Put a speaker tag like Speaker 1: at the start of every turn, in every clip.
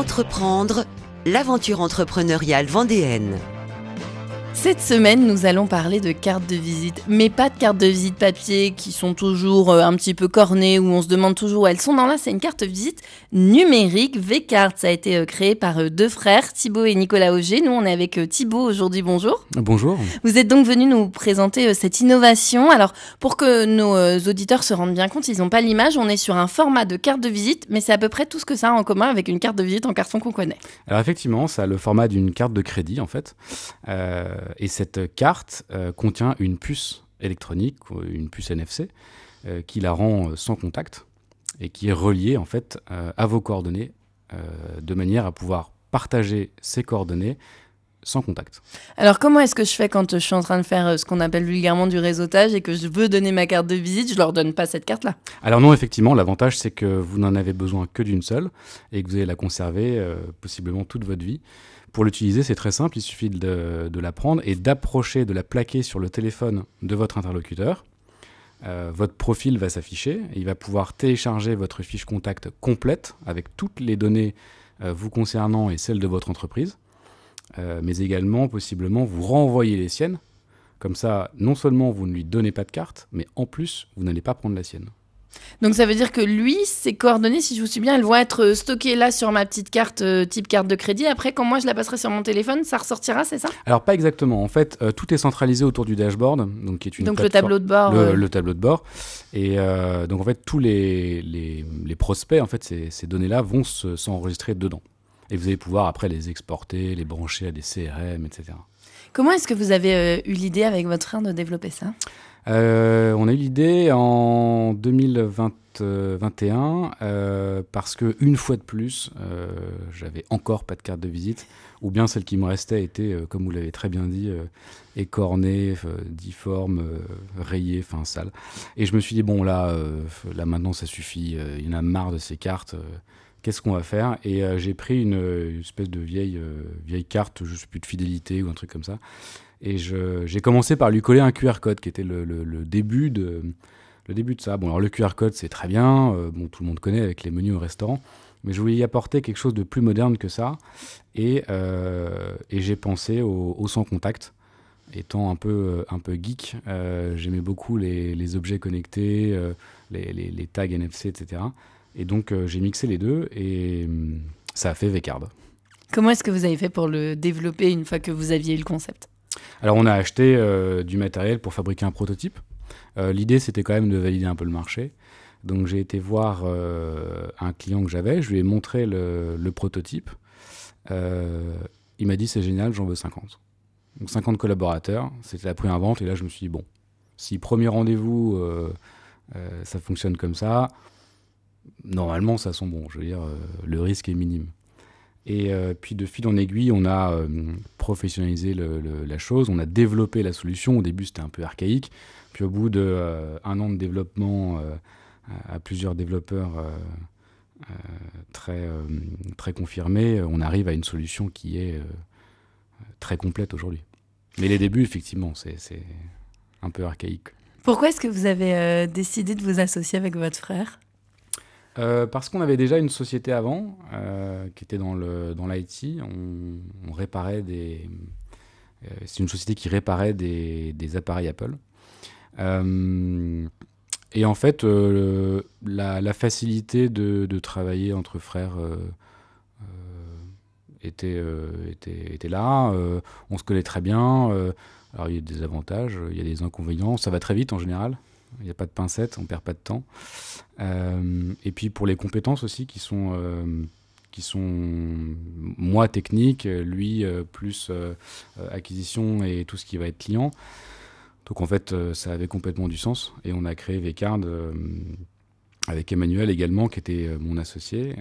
Speaker 1: Entreprendre, l'aventure entrepreneuriale vendéenne.
Speaker 2: Cette semaine, nous allons parler de cartes de visite, mais pas de cartes de visite papier qui sont toujours euh, un petit peu cornées, où on se demande toujours où elles sont. Non, là, c'est une carte de visite numérique. V-Card, ça a été euh, créé par euh, deux frères, Thibaut et Nicolas Auger. Nous, on est avec Thibaut aujourd'hui. Bonjour.
Speaker 3: Bonjour.
Speaker 2: Vous êtes donc venu nous présenter cette innovation. Alors, pour que nos auditeurs se rendent bien compte, ils n'ont pas l'image, on est sur un format de carte de visite, mais c'est à peu près tout ce que ça a en commun avec une carte de visite en carton qu'on connaît.
Speaker 3: Alors, effectivement, ça a le format d'une carte de crédit, en fait. Et cette carte euh, contient une puce électronique, une puce NFC, euh, qui la rend euh, sans contact et qui est reliée en fait à vos coordonnées de manière à pouvoir partager ces coordonnées sans contact.
Speaker 2: Alors comment est-ce que je fais quand je suis en train de faire ce qu'on appelle vulgairement du réseautage et que je veux donner ma carte de visite, je leur donne pas cette carte-là?
Speaker 3: Alors non, effectivement, l'avantage c'est que vous n'en avez besoin que d'une seule et que vous allez la conserver possiblement toute votre vie. Pour l'utiliser, c'est très simple, il suffit de, la prendre et d'approcher, de la plaquer sur le téléphone de votre interlocuteur. Euh, votre profil va s'afficher, il va pouvoir télécharger votre fiche contact complète avec toutes les données euh, vous concernant et celles de votre entreprise, euh, mais également possiblement vous renvoyer les siennes. Comme ça, non seulement vous ne lui donnez pas de carte, mais en plus, vous n'allez pas prendre la sienne.
Speaker 2: Donc ça veut dire que lui, ses coordonnées, si je vous suis bien, elles vont être euh, stockées là sur ma petite carte euh, type carte de crédit. Après, quand moi je la passerai sur mon téléphone, ça ressortira, c'est ça?
Speaker 3: Alors pas exactement. En fait, euh, tout est centralisé autour du dashboard,
Speaker 2: donc qui est une donc le tableau de bord.
Speaker 3: Le, tableau de bord. Et donc en fait, tous les, les, prospects, en fait, ces, ces données-là vont s'enregistrer dedans. Et vous allez pouvoir après les exporter, les brancher à des CRM, etc.
Speaker 2: Comment est-ce que vous avez eu l'idée avec votre frère de développer ça?
Speaker 3: Euh, on a eu l'idée en 2021 euh, parce que une fois de plus, euh, j'avais encore pas de carte de visite, ou bien celle qui me restait était, comme vous l'avez très bien dit, écornée, difforme, rayée, enfin sale. Et je me suis dit bon là, là maintenant ça suffit, il y en a marre de ces cartes. Qu'est-ce qu'on va faire? Et j'ai pris une, espèce de vieille, vieille carte, je sais plus de fidélité ou un truc comme ça. Et j'ai commencé par lui coller un QR code qui était le, début, de, le début de ça. Bon, alors le QR code, c'est très bien. Euh, bon, tout le monde connaît avec les menus au restaurant. Mais je voulais y apporter quelque chose de plus moderne que ça. Et, euh, j'ai pensé au, sans contact. Étant un peu, un peu geek, euh, j'aimais beaucoup les, objets connectés, les, tags NFC, etc. Et donc j'ai mixé les deux et hum, ça a fait Vcard.
Speaker 2: Comment est-ce que vous avez fait pour le développer une fois que vous aviez eu le concept?
Speaker 3: Alors on a acheté euh, du matériel pour fabriquer un prototype. Euh, l'idée c'était quand même de valider un peu le marché. Donc j'ai été voir euh, un client que j'avais, je lui ai montré le, prototype. il m'a dit c'est génial, j'en veux 50. Donc 50 collaborateurs, c'était la première vente et là je me suis dit bon, si premier rendez-vous ça fonctionne comme ça, normalement ça sent bon, je veux dire le risque est minime. Et euh, puis de fil en aiguille, on a euh, professionnalisé la chose, on a développé la solution. Au début, c'était un peu archaïque. Puis au bout d'un euh, an de développement à plusieurs développeurs très, très confirmés, on arrive à une solution qui est très complète aujourd'hui. Mais les débuts, effectivement, c'est un peu archaïque.
Speaker 2: Pourquoi est-ce que vous avez décidé de vous associer avec votre frère?
Speaker 3: Euh, parce qu'on avait déjà une société avant euh, qui était dans le dans l'IT. On, réparait des. Euh, c'est une société qui réparait des, des appareils Apple. et en fait, la, facilité de, de, travailler entre frères était, était, était, là. on se connaît très bien. alors il y a des avantages, il y a des inconvénients. Ça va très vite en général. Il n'y a pas de pincette, on perd pas de temps. Euh, et puis pour les compétences aussi qui sont, euh, qui sont moi technique, lui euh, plus acquisition et tout ce qui va être client. Donc en fait, ça avait complètement du sens et on a créé Vcard avec Emmanuel également qui était mon associé.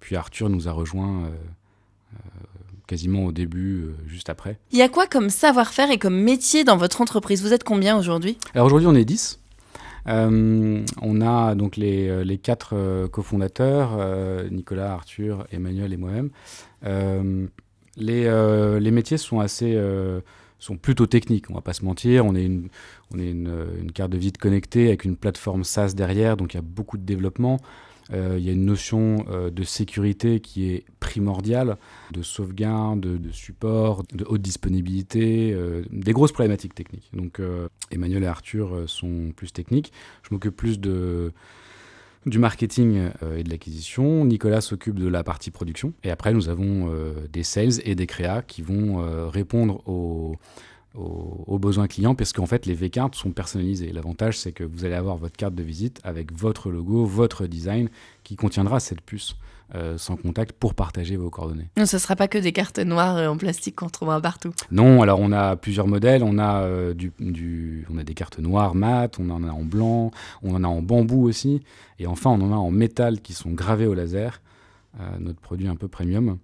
Speaker 3: puis Arthur nous a rejoint quasiment au début, juste après.
Speaker 2: Il y a quoi comme savoir-faire et comme métier dans votre entreprise? Vous êtes combien aujourd'hui?
Speaker 3: Alors aujourd'hui, on est 10. Euh, on a donc les, euh, quatre euh, cofondateurs, Nicolas, Arthur, Emmanuel et moi-même. Les, métiers sont assez sont plutôt techniques, on va pas se mentir. On est, une, on est une, carte de visite connectée avec une plateforme SaaS derrière, donc il y a beaucoup de développement. Il y a une notion de sécurité qui est primordiale, de sauvegarde, de, support, de haute disponibilité, des grosses problématiques techniques. Donc Emmanuel et Arthur sont plus techniques. Je m'occupe plus de du marketing et de l'acquisition. Nicolas s'occupe de la partie production. Et après, nous avons des sales et des créas qui vont répondre aux, aux, besoins clients parce qu'en fait les V-cartes sont personnalisées. L'avantage c'est que vous allez avoir votre carte de visite avec votre logo, votre design qui contiendra cette puce. Euh, sans contact pour partager vos coordonnées.
Speaker 2: Non, ce ne sera pas que des cartes noires en plastique qu'on trouvera partout.
Speaker 3: Non, alors on a plusieurs modèles. On a, euh, du, on a des cartes noires mat, on en a en blanc, on en a en bambou aussi. Et enfin, on en a en métal qui sont gravés au laser. Euh, notre produit un peu premium.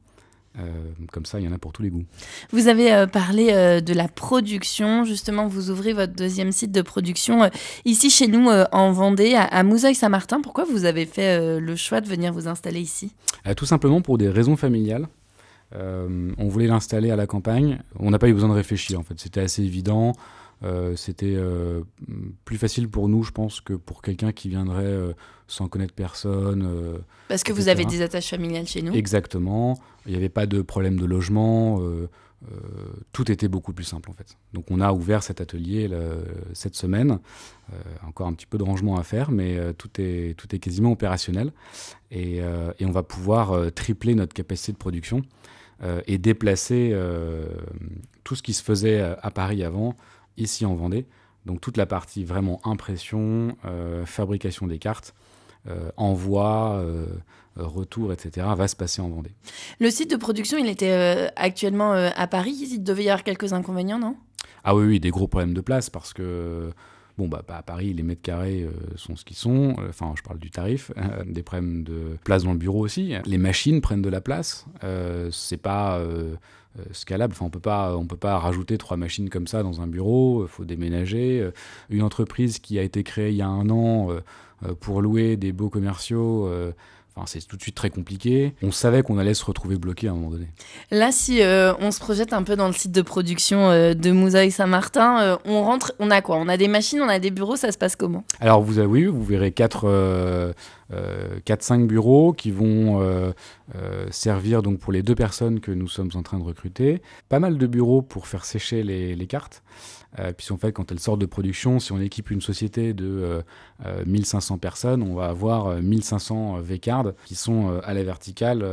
Speaker 3: Euh, comme ça, il y en a pour tous les goûts.
Speaker 2: Vous avez euh, parlé euh, de la production. Justement, vous ouvrez votre deuxième site de production ici chez nous en Vendée, à, Mouzeuil-Saint-Martin. Pourquoi vous avez fait le choix de venir vous installer ici?
Speaker 3: Tout simplement pour des raisons familiales. on voulait l'installer à la campagne. On n'a pas eu besoin de réfléchir, en fait. C'était assez évident. Euh, c'était euh, plus facile pour nous, je pense, que pour quelqu'un qui viendrait euh, sans connaître personne.
Speaker 2: Parce que vous avez des attaches familiales chez nous
Speaker 3: Exactement. Il n'y avait pas de problème de logement. tout était beaucoup plus simple en fait. Donc on a ouvert cet atelier cette semaine. encore un petit peu de rangement à faire, mais tout, est, tout est quasiment opérationnel. Et, et on va pouvoir tripler notre capacité de production et déplacer tout ce qui se faisait à Paris avant ici en Vendée. Donc toute la partie vraiment impression, euh, fabrication des cartes, euh, envoi, euh, retour, etc. va se passer en Vendée.
Speaker 2: Le site de production, il était actuellement à Paris. Il devait y avoir quelques inconvénients, non?
Speaker 3: Ah oui, oui, des gros problèmes de place parce que Bon, bah, à Paris, les mètres carrés sont ce qu'ils sont. Enfin, je parle du tarif. des problèmes de place dans le bureau aussi. Les machines prennent de la place. c'est pas euh, scalable. Enfin, on peut pas, on peut pas rajouter trois machines comme ça dans un bureau. Euh, faut déménager. Euh, une entreprise qui a été créée il y a un an pour louer des beaux commerciaux. Enfin, c'est tout de suite très compliqué. On savait qu'on allait se retrouver bloqué à un moment donné.
Speaker 2: Là, si on se projette un peu dans le site de production de Mouzaï Saint-Martin, on rentre, on a quoi? On a des machines, on a des bureaux, ça se passe comment?
Speaker 3: Alors, vous avez, oui, vous verrez quatre 4-5 euh, bureaux qui vont euh, euh, servir donc pour les deux personnes que nous sommes en train de recruter. Pas mal de bureaux pour faire sécher les, cartes. puis en fait, quand elles sortent de production, si on équipe une société de 1500 personnes, on va avoir 1500 V-cards qui sont à la verticale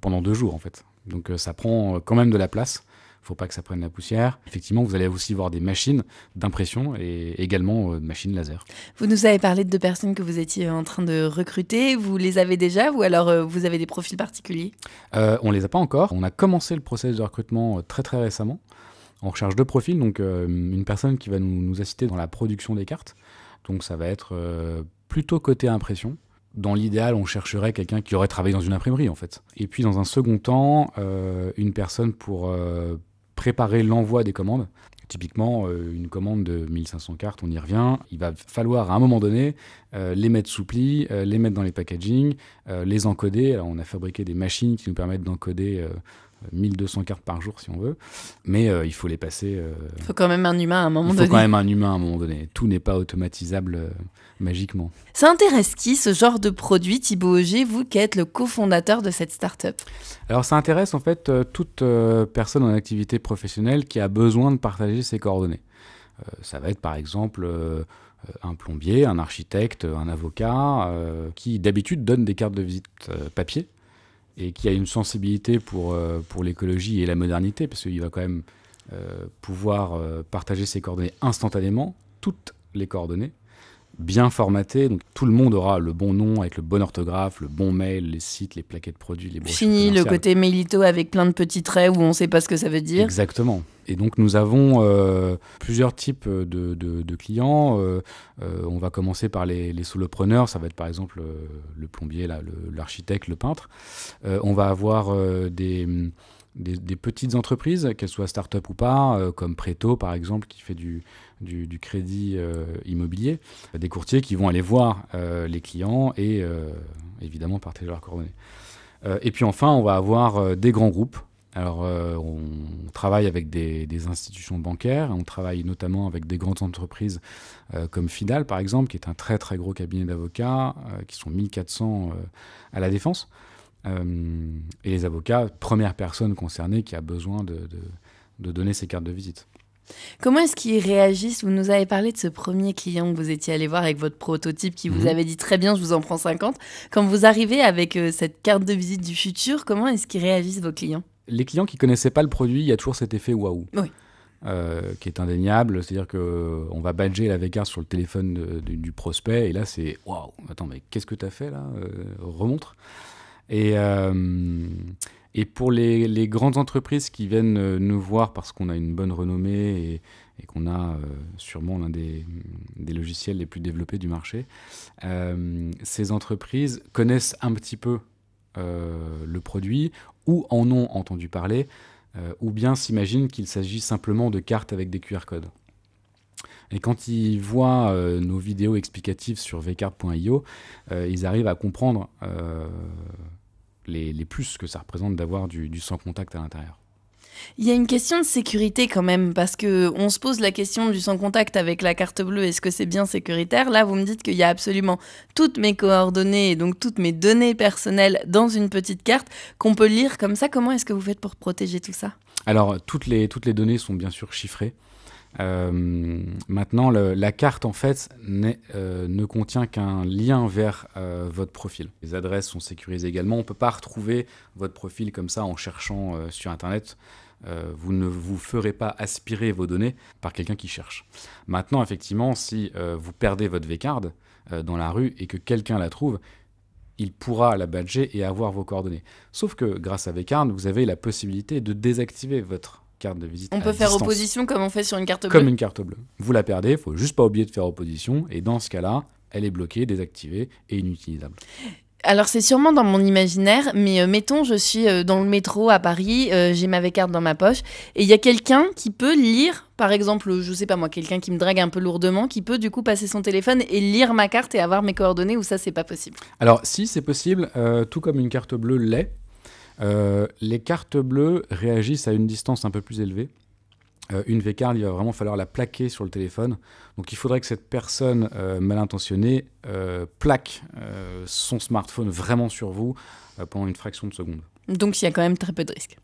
Speaker 3: pendant deux jours en fait. Donc ça prend quand même de la place faut pas que ça prenne la poussière. Effectivement, vous allez aussi voir des machines d'impression et également euh, machines laser.
Speaker 2: Vous nous avez parlé de deux personnes que vous étiez en train de recruter. Vous les avez déjà ou alors euh, vous avez des profils particuliers?
Speaker 3: Euh, On les a pas encore. On a commencé le processus de recrutement euh, très très récemment. On recherche deux profils, donc une personne qui va nous, nous, assister dans la production des cartes. Donc ça va être plutôt côté impression, dans l'idéal, on chercherait quelqu'un qui aurait travaillé dans une imprimerie, en fait. Et puis, dans un second temps, une personne pour préparer l'envoi des commandes. Typiquement, euh, une commande de 1500 cartes, on y revient. Il va falloir à un moment donné euh, les mettre sous pli, euh, les mettre dans les packaging, les encoder. On a fabriqué des machines qui nous permettent d'encoder 1200 cartes par jour si on veut, mais euh, il faut les passer.
Speaker 2: Euh, il faut quand même un humain à un moment donné.
Speaker 3: Il faut quand même un humain à un moment donné. Tout n'est pas automatisable euh, magiquement.
Speaker 2: Ça intéresse qui ce genre de produit, Thibaut Auger, vous qui êtes le cofondateur de cette start-up?
Speaker 3: Alors ça intéresse en fait toute personne en activité professionnelle qui a besoin de partager ses coordonnées. ça va être par exemple un plombier, un architecte, un avocat, qui d'habitude donne des cartes de visite papier et qui a une sensibilité pour, euh, pour l'écologie et la modernité, parce qu'il va quand même euh, pouvoir euh, partager ses coordonnées instantanément, toutes les coordonnées, bien formaté. Donc tout le monde aura le bon nom avec le bon orthographe, le bon mail, les sites, les plaquettes produits, les
Speaker 2: Fini le côté mailito avec plein de petits traits où on ne sait pas ce que ça veut dire.
Speaker 3: Exactement. Et donc nous avons euh, plusieurs types de, de, clients. Euh, euh, on va commencer par les, les, solopreneurs. Ça va être par exemple le plombier, l'architecte, le, le, peintre. on va avoir des des, petites entreprises, qu'elles soient start-up ou pas, euh, comme Preto par exemple, qui fait du, du, crédit euh, immobilier, des courtiers qui vont aller voir euh, les clients et évidemment partager leurs coordonnées. et puis enfin, on va avoir des grands groupes Alors, euh, on travaille avec des, institutions bancaires, on travaille notamment avec des grandes entreprises euh, comme Fidal, par exemple, qui est un très très gros cabinet d'avocats, euh, qui sont 1400 à la défense. et les avocats, première personne concernée qui a besoin de donner ses cartes de visite.
Speaker 2: Comment est-ce qu'ils réagissent? Vous nous avez parlé de ce premier client que vous étiez allé voir avec votre prototype qui vous mhm. avait dit très bien, je vous en prends 50. Quand vous arrivez avec euh, cette carte de visite du futur, comment est-ce qu'ils réagissent vos clients?
Speaker 3: Les clients qui connaissaient pas le produit, il y a toujours cet effet waouh. Euh, qui est indéniable, c'est-à-dire qu'on euh, va badger la V-carte sur le téléphone du prospect, et là c'est waouh, attends, mais qu'est-ce que tu as fait là? Remontre. Et, et pour les, grandes entreprises qui viennent euh, nous voir parce qu'on a une bonne renommée et, qu'on a euh, sûrement l'un des, logiciels les plus développés du marché, euh, ces entreprises connaissent un petit peu le produit ou en ont entendu parler, ou bien s'imaginent qu'il s'agit simplement de cartes avec des QR codes. Et quand ils voient nos vidéos explicatives sur vcard.io, ils arrivent à comprendre les, plus que ça représente d'avoir du, sans contact à l'intérieur.
Speaker 2: Il y a une question de sécurité quand même, parce que on se pose la question du sans contact avec la carte bleue, est-ce que c'est bien sécuritaire? Là, vous me dites qu'il y a absolument toutes mes coordonnées et donc toutes mes données personnelles dans une petite carte qu'on peut lire comme ça. Comment est-ce que vous faites pour protéger tout ça?
Speaker 3: Alors, toutes les, toutes les données sont bien sûr chiffrées. Euh, maintenant, la carte, en fait, euh, ne contient qu'un lien vers euh, votre profil. Les adresses sont sécurisées également. On ne peut pas retrouver votre profil comme ça en cherchant sur Internet. vous ne vous ferez pas aspirer vos données par quelqu'un qui cherche. Maintenant, effectivement, si vous perdez votre V-card dans la rue et que quelqu'un la trouve, il pourra la badger et avoir vos coordonnées. Sauf que grâce à V-card, vous avez la possibilité de désactiver votre carte de visite.
Speaker 2: On peut faire opposition comme on fait sur une carte bleue
Speaker 3: Comme une carte bleue. Vous la perdez, il faut juste pas oublier de faire opposition, et dans ce cas-là, elle est bloquée, désactivée et inutilisable.
Speaker 2: Alors c'est sûrement dans mon imaginaire, mais euh, mettons je suis euh, dans le métro à Paris, euh, j'ai ma carte dans ma poche, et il y a quelqu'un qui peut lire, par exemple, je sais pas moi, quelqu'un qui me drague un peu lourdement, qui peut du coup passer son téléphone et lire ma carte et avoir mes coordonnées, ou ça c'est pas possible
Speaker 3: Alors si c'est possible, tout comme une carte bleue l'est, euh, les cartes bleues réagissent à une distance un peu plus élevée. Euh, une V-card, il va vraiment falloir la plaquer sur le téléphone. Donc il faudrait que cette personne euh, mal intentionnée plaque son smartphone vraiment sur vous pendant une fraction de seconde.
Speaker 2: Donc il y a quand même très peu de risques.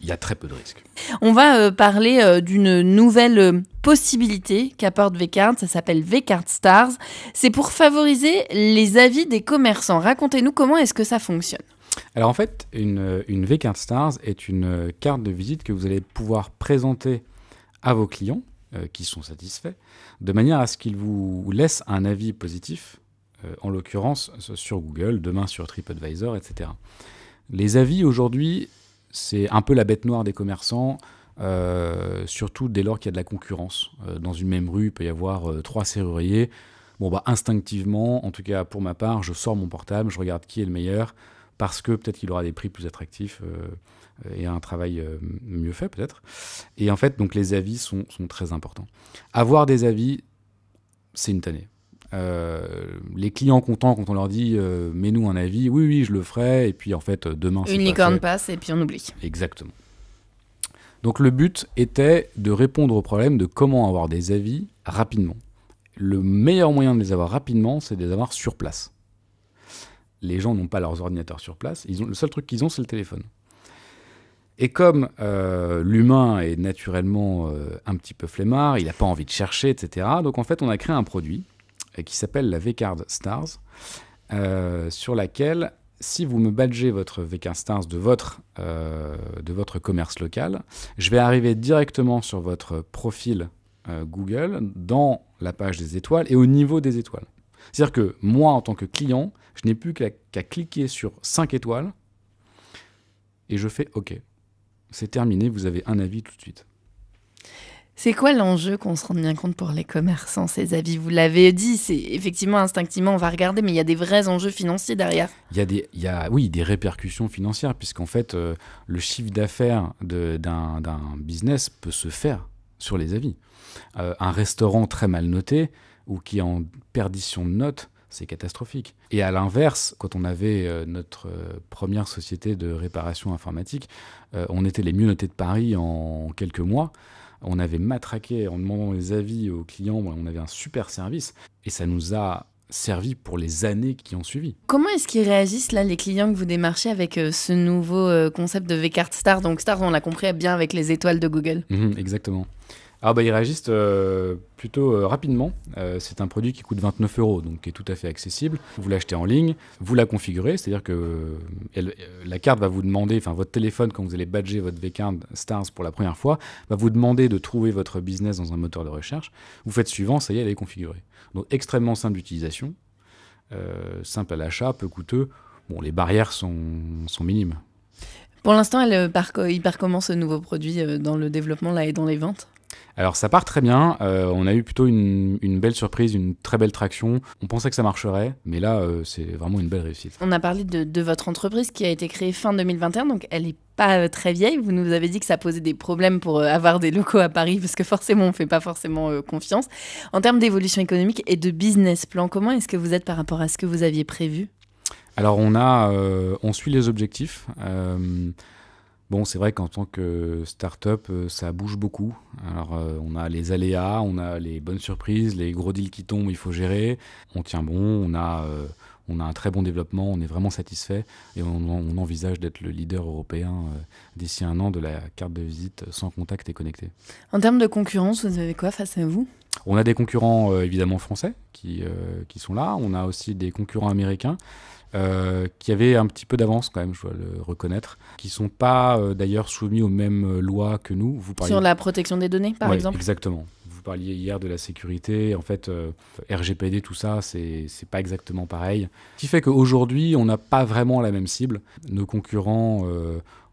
Speaker 3: Il y a très peu de risques.
Speaker 2: On va parler d'une nouvelle possibilité qu'apporte Vcard, ça s'appelle Vcard Stars. C'est pour favoriser les avis des commerçants. Racontez-nous comment est-ce que ça fonctionne.
Speaker 3: Alors en fait, une, V-Card Stars est une carte de visite que vous allez pouvoir présenter à vos clients euh, qui sont satisfaits, de manière à ce qu'ils vous laissent un avis positif, euh, en l'occurrence sur Google, demain sur TripAdvisor, etc. Les avis aujourd'hui, c'est un peu la bête noire des commerçants. Euh, surtout dès lors qu'il y a de la concurrence. dans une même rue, il peut y avoir trois serruriers. Bon, bah, instinctivement, en tout cas pour ma part, je sors mon portable, je regarde qui est le meilleur, parce que peut-être qu'il aura des prix plus attractifs euh, et un travail euh, mieux fait peut-être. Et en fait, donc les avis sont, très importants. Avoir des avis, c'est une tannée. Euh, les clients contents quand on leur dit mets-nous un avis, oui oui je le ferai et puis en fait demain
Speaker 2: une licorne passe et puis on oublie.
Speaker 3: Exactement. Donc le but était de répondre au problème de comment avoir des avis rapidement. Le meilleur moyen de les avoir rapidement, c'est de les avoir sur place les gens n'ont pas leurs ordinateurs sur place. Ils ont, le seul truc qu'ils ont, c'est le téléphone. Et comme euh, l'humain est naturellement euh, un petit peu flemmard, il n'a pas envie de chercher, etc. Donc en fait, on a créé un produit euh, qui s'appelle la V-Card Stars, sur laquelle, si vous me badgez votre V-Card Stars de votre, de votre commerce local, je vais arriver directement sur votre profil Google, dans la page des étoiles et au niveau des étoiles. C'est-à-dire que moi, en tant que client, je n'ai plus qu'à cliquer sur 5 étoiles et je fais OK. C'est terminé, vous avez un avis tout de suite.
Speaker 2: C'est quoi l'enjeu qu'on se rende bien compte pour les commerçants, ces avis? Vous l'avez dit, c'est effectivement instinctivement on va regarder, mais il y a des vrais enjeux financiers derrière.
Speaker 3: Il y a des, il y a, oui, des répercussions financières, puisqu'en fait, euh, le chiffre d'affaires d'un business peut se faire sur les avis. Euh, un restaurant très mal noté ou qui est en perdition de notes, c'est catastrophique. Et à l'inverse, quand on avait euh, notre euh, première société de réparation informatique, euh, on était les mieux notés de Paris en quelques mois. On avait matraqué en demandant les avis aux clients, on avait un super service. Et ça nous a servi pour les années qui ont suivi.
Speaker 2: Comment est-ce qu'ils réagissent là, les clients que vous démarchez avec ce nouveau concept de V-Card Star? Donc Star, on l'a compris bien avec les étoiles de Google.
Speaker 3: Mhm, exactement. Alors bah, ils réagissent euh, plutôt euh, rapidement. Euh, c'est un produit qui coûte 29 euros, donc qui est tout à fait accessible. Vous l'achetez en ligne, vous la configurez, c'est-à-dire que la carte va vous demander, enfin votre téléphone quand vous allez badger votre V-Card Stars pour la première fois, va vous demander de trouver votre business dans un moteur de recherche. Vous faites suivant, ça y est, elle est configurée. Donc extrêmement simple d'utilisation, simple à l'achat, peu coûteux. Bon, les barrières sont, sont minimes.
Speaker 2: Pour l'instant, il part comment ce nouveau produit dans le développement là, et dans les ventes?
Speaker 3: Alors ça part très bien, euh, on a eu plutôt une, belle surprise, une très belle traction. On pensait que ça marcherait, mais là euh, c'est vraiment une belle réussite.
Speaker 2: On a parlé de, votre entreprise qui a été créée fin 2021, donc elle n'est pas euh, très vieille. Vous nous avez dit que ça posait des problèmes pour avoir des locaux à Paris, parce que forcément on ne fait pas forcément confiance. En termes d'évolution économique et de business plan, comment est-ce que vous êtes par rapport à ce que vous aviez prévu?
Speaker 3: Alors on, a, on suit les objectifs. Bon, c'est vrai qu'en tant que start-up, euh, ça bouge beaucoup. Alors, euh, on a les aléas, on a les bonnes surprises, les gros deals qui tombent, il faut gérer. On tient bon, on a, euh, on a un très bon développement, on est vraiment satisfait et on, envisage d'être le leader européen d'ici un an de la carte de visite sans contact et connecté.
Speaker 2: En termes de concurrence, vous avez quoi face à vous?
Speaker 3: On a des concurrents évidemment français qui, qui sont là, on a aussi des concurrents américains. Euh, qui avaient un petit peu d'avance quand même, je dois le reconnaître, qui sont pas euh, d'ailleurs soumis aux mêmes euh, lois que nous.
Speaker 2: Vous Sur la protection des données, par exemple
Speaker 3: Exactement. Vous parliez hier de la sécurité. En fait, RGPD, tout ça, c'est pas exactement pareil. Ce qui fait qu'aujourd'hui, on n'a pas vraiment la même cible. Nos concurrents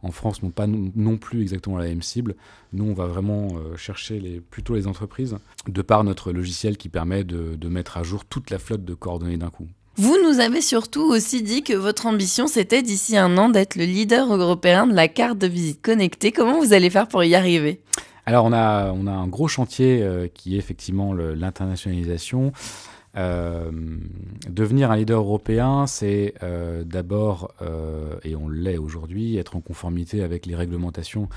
Speaker 3: en France n'ont pas non plus exactement la même cible. Nous, on va vraiment chercher les, plutôt les entreprises, de par notre logiciel qui permet de, de mettre à jour toute la flotte de coordonnées d'un coup.
Speaker 2: Vous nous avez surtout aussi dit que votre ambition, c'était d'ici un an d'être le leader européen de la carte de visite connectée. Comment vous allez faire pour y arriver?
Speaker 3: Alors, on a, on a un gros chantier euh, qui est effectivement l'internationalisation. Euh, devenir un leader européen, c'est euh, d'abord, et on l'est aujourd'hui, être en conformité avec les réglementations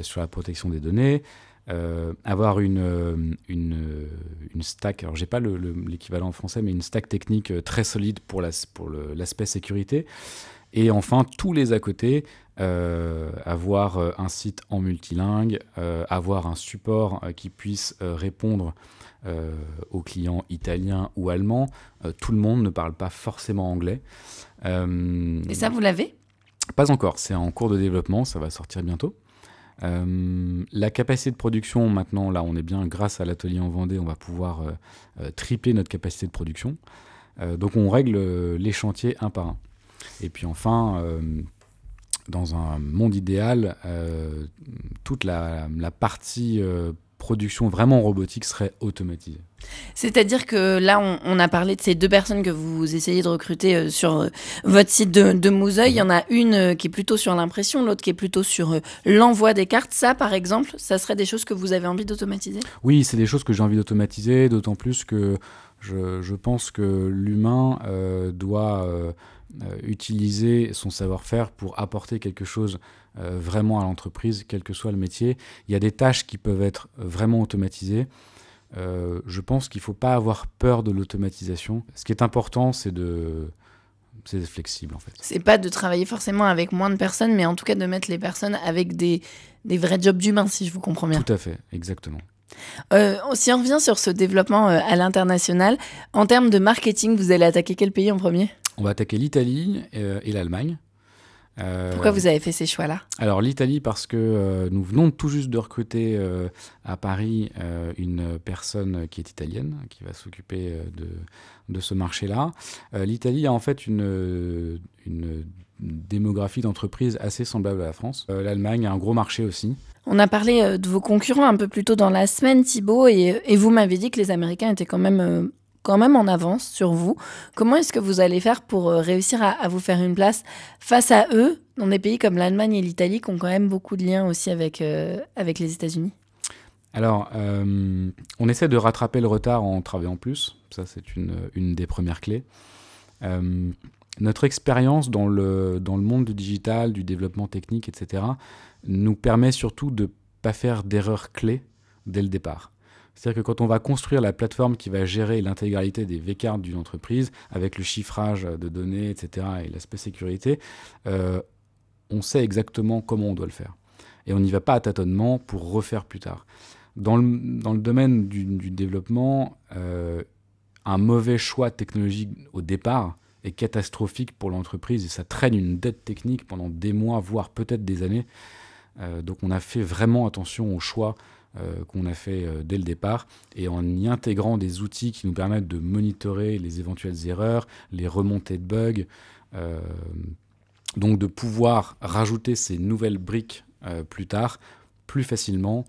Speaker 3: sur la protection des données, euh, avoir une, euh, une, euh, une, stack, alors j'ai pas l'équivalent en français, mais une stack technique très solide pour l'aspect sécurité. Et enfin, tous les à côté, avoir un site en multilingue, avoir un support qui puisse répondre aux clients italiens ou allemands. tout le monde ne parle pas forcément anglais.
Speaker 2: Et ça, vous l'avez?
Speaker 3: Pas encore, c'est en cours de développement, ça va sortir bientôt. Euh, la capacité de production, maintenant, là, on est bien, grâce à l'atelier en Vendée, on va pouvoir euh, euh, tripler notre capacité de production. donc, on règle les chantiers un par un. Et puis, enfin, dans un monde idéal, toute la, la partie production vraiment robotique serait automatisée.
Speaker 2: C'est-à-dire que là, on, a parlé de ces deux personnes que vous essayez de recruter euh, sur euh, votre site de, de Il y en a une euh, qui est plutôt sur l'impression, l'autre qui est plutôt sur l'envoi des cartes. Ça, par exemple, ça serait des choses que vous avez envie d'automatiser?
Speaker 3: Oui, c'est des choses que j'ai envie d'automatiser, d'autant plus que je, pense que l'humain doit utiliser son savoir-faire pour apporter quelque chose vraiment à l'entreprise, quel que soit le métier. Il y a des tâches qui peuvent être vraiment automatisées. Euh, je pense qu'il ne faut pas avoir peur de l'automatisation. Ce qui est important, c'est de c'est flexible en fait.
Speaker 2: C'est pas de travailler forcément avec moins de personnes, mais en tout cas de mettre les personnes avec des, des vrais jobs d'humains, si je vous comprends bien.
Speaker 3: Tout à fait, exactement.
Speaker 2: Euh, si on revient sur ce développement euh, à l'international, en termes de marketing, vous allez attaquer quel pays en premier?
Speaker 3: On va attaquer l'Italie et l'Allemagne.
Speaker 2: Euh, Pourquoi vous avez fait ces choix-là
Speaker 3: Alors l'Italie parce que euh, nous venons tout juste de recruter euh, à Paris une personne qui est italienne, qui va s'occuper de, de, ce marché-là. L'Italie a en fait une, une démographie d'entreprise assez semblable à la France. L'Allemagne a un gros marché aussi.
Speaker 2: On a parlé de vos concurrents un peu plus tôt dans la semaine, Thibault, et, et vous m'avez dit que les Américains étaient quand même quand même en avance sur vous. Comment est-ce que vous allez faire pour euh, réussir à, vous faire une place face à eux dans des pays comme l'Allemagne et l'Italie qui ont quand même beaucoup de liens aussi avec, euh, avec les États-Unis?
Speaker 3: Alors, euh, on essaie de rattraper le retard en travaillant plus, Ça, c'est une, une, des premières clés. notre expérience dans le, dans le monde du digital, du développement technique, etc., nous permet surtout de ne pas faire d'erreurs clés dès le départ. C'est-à-dire que quand on va construire la plateforme qui va gérer l'intégralité des V-cards d'une entreprise, avec le chiffrage de données, etc., et l'aspect sécurité, euh, on sait exactement comment on doit le faire. Et on n'y va pas à tâtonnement pour refaire plus tard. Dans le, dans le domaine du, développement, euh, un mauvais choix technologique au départ est catastrophique pour l'entreprise et ça traîne une dette technique pendant des mois, voire peut-être des années. Euh, donc on a fait vraiment attention au choix euh, qu'on a fait euh, dès le départ et en y intégrant des outils qui nous permettent de monitorer les éventuelles erreurs, les remontées de bugs, euh, donc de pouvoir rajouter ces nouvelles briques plus tard plus facilement,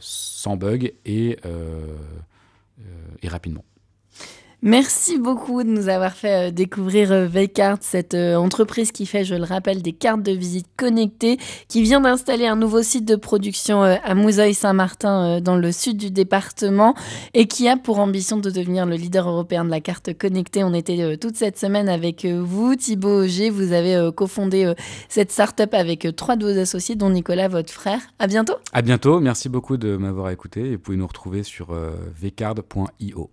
Speaker 3: sans bug et, et rapidement.
Speaker 2: Merci beaucoup de nous avoir fait euh, découvrir euh, Vcard, cette euh, entreprise qui fait, je le rappelle, des cartes de visite connectées, qui vient d'installer un nouveau site de production à Mouzeuil-Saint-Martin dans le sud du département et qui a pour ambition de devenir le leader européen de la carte connectée. On était toute cette semaine avec vous, Thibaut Auger. Vous avez cofondé cette start-up avec trois de vos associés, dont Nicolas, votre frère. À bientôt.
Speaker 3: À bientôt. Merci beaucoup de m'avoir écouté et vous pouvez nous retrouver sur vcard.io.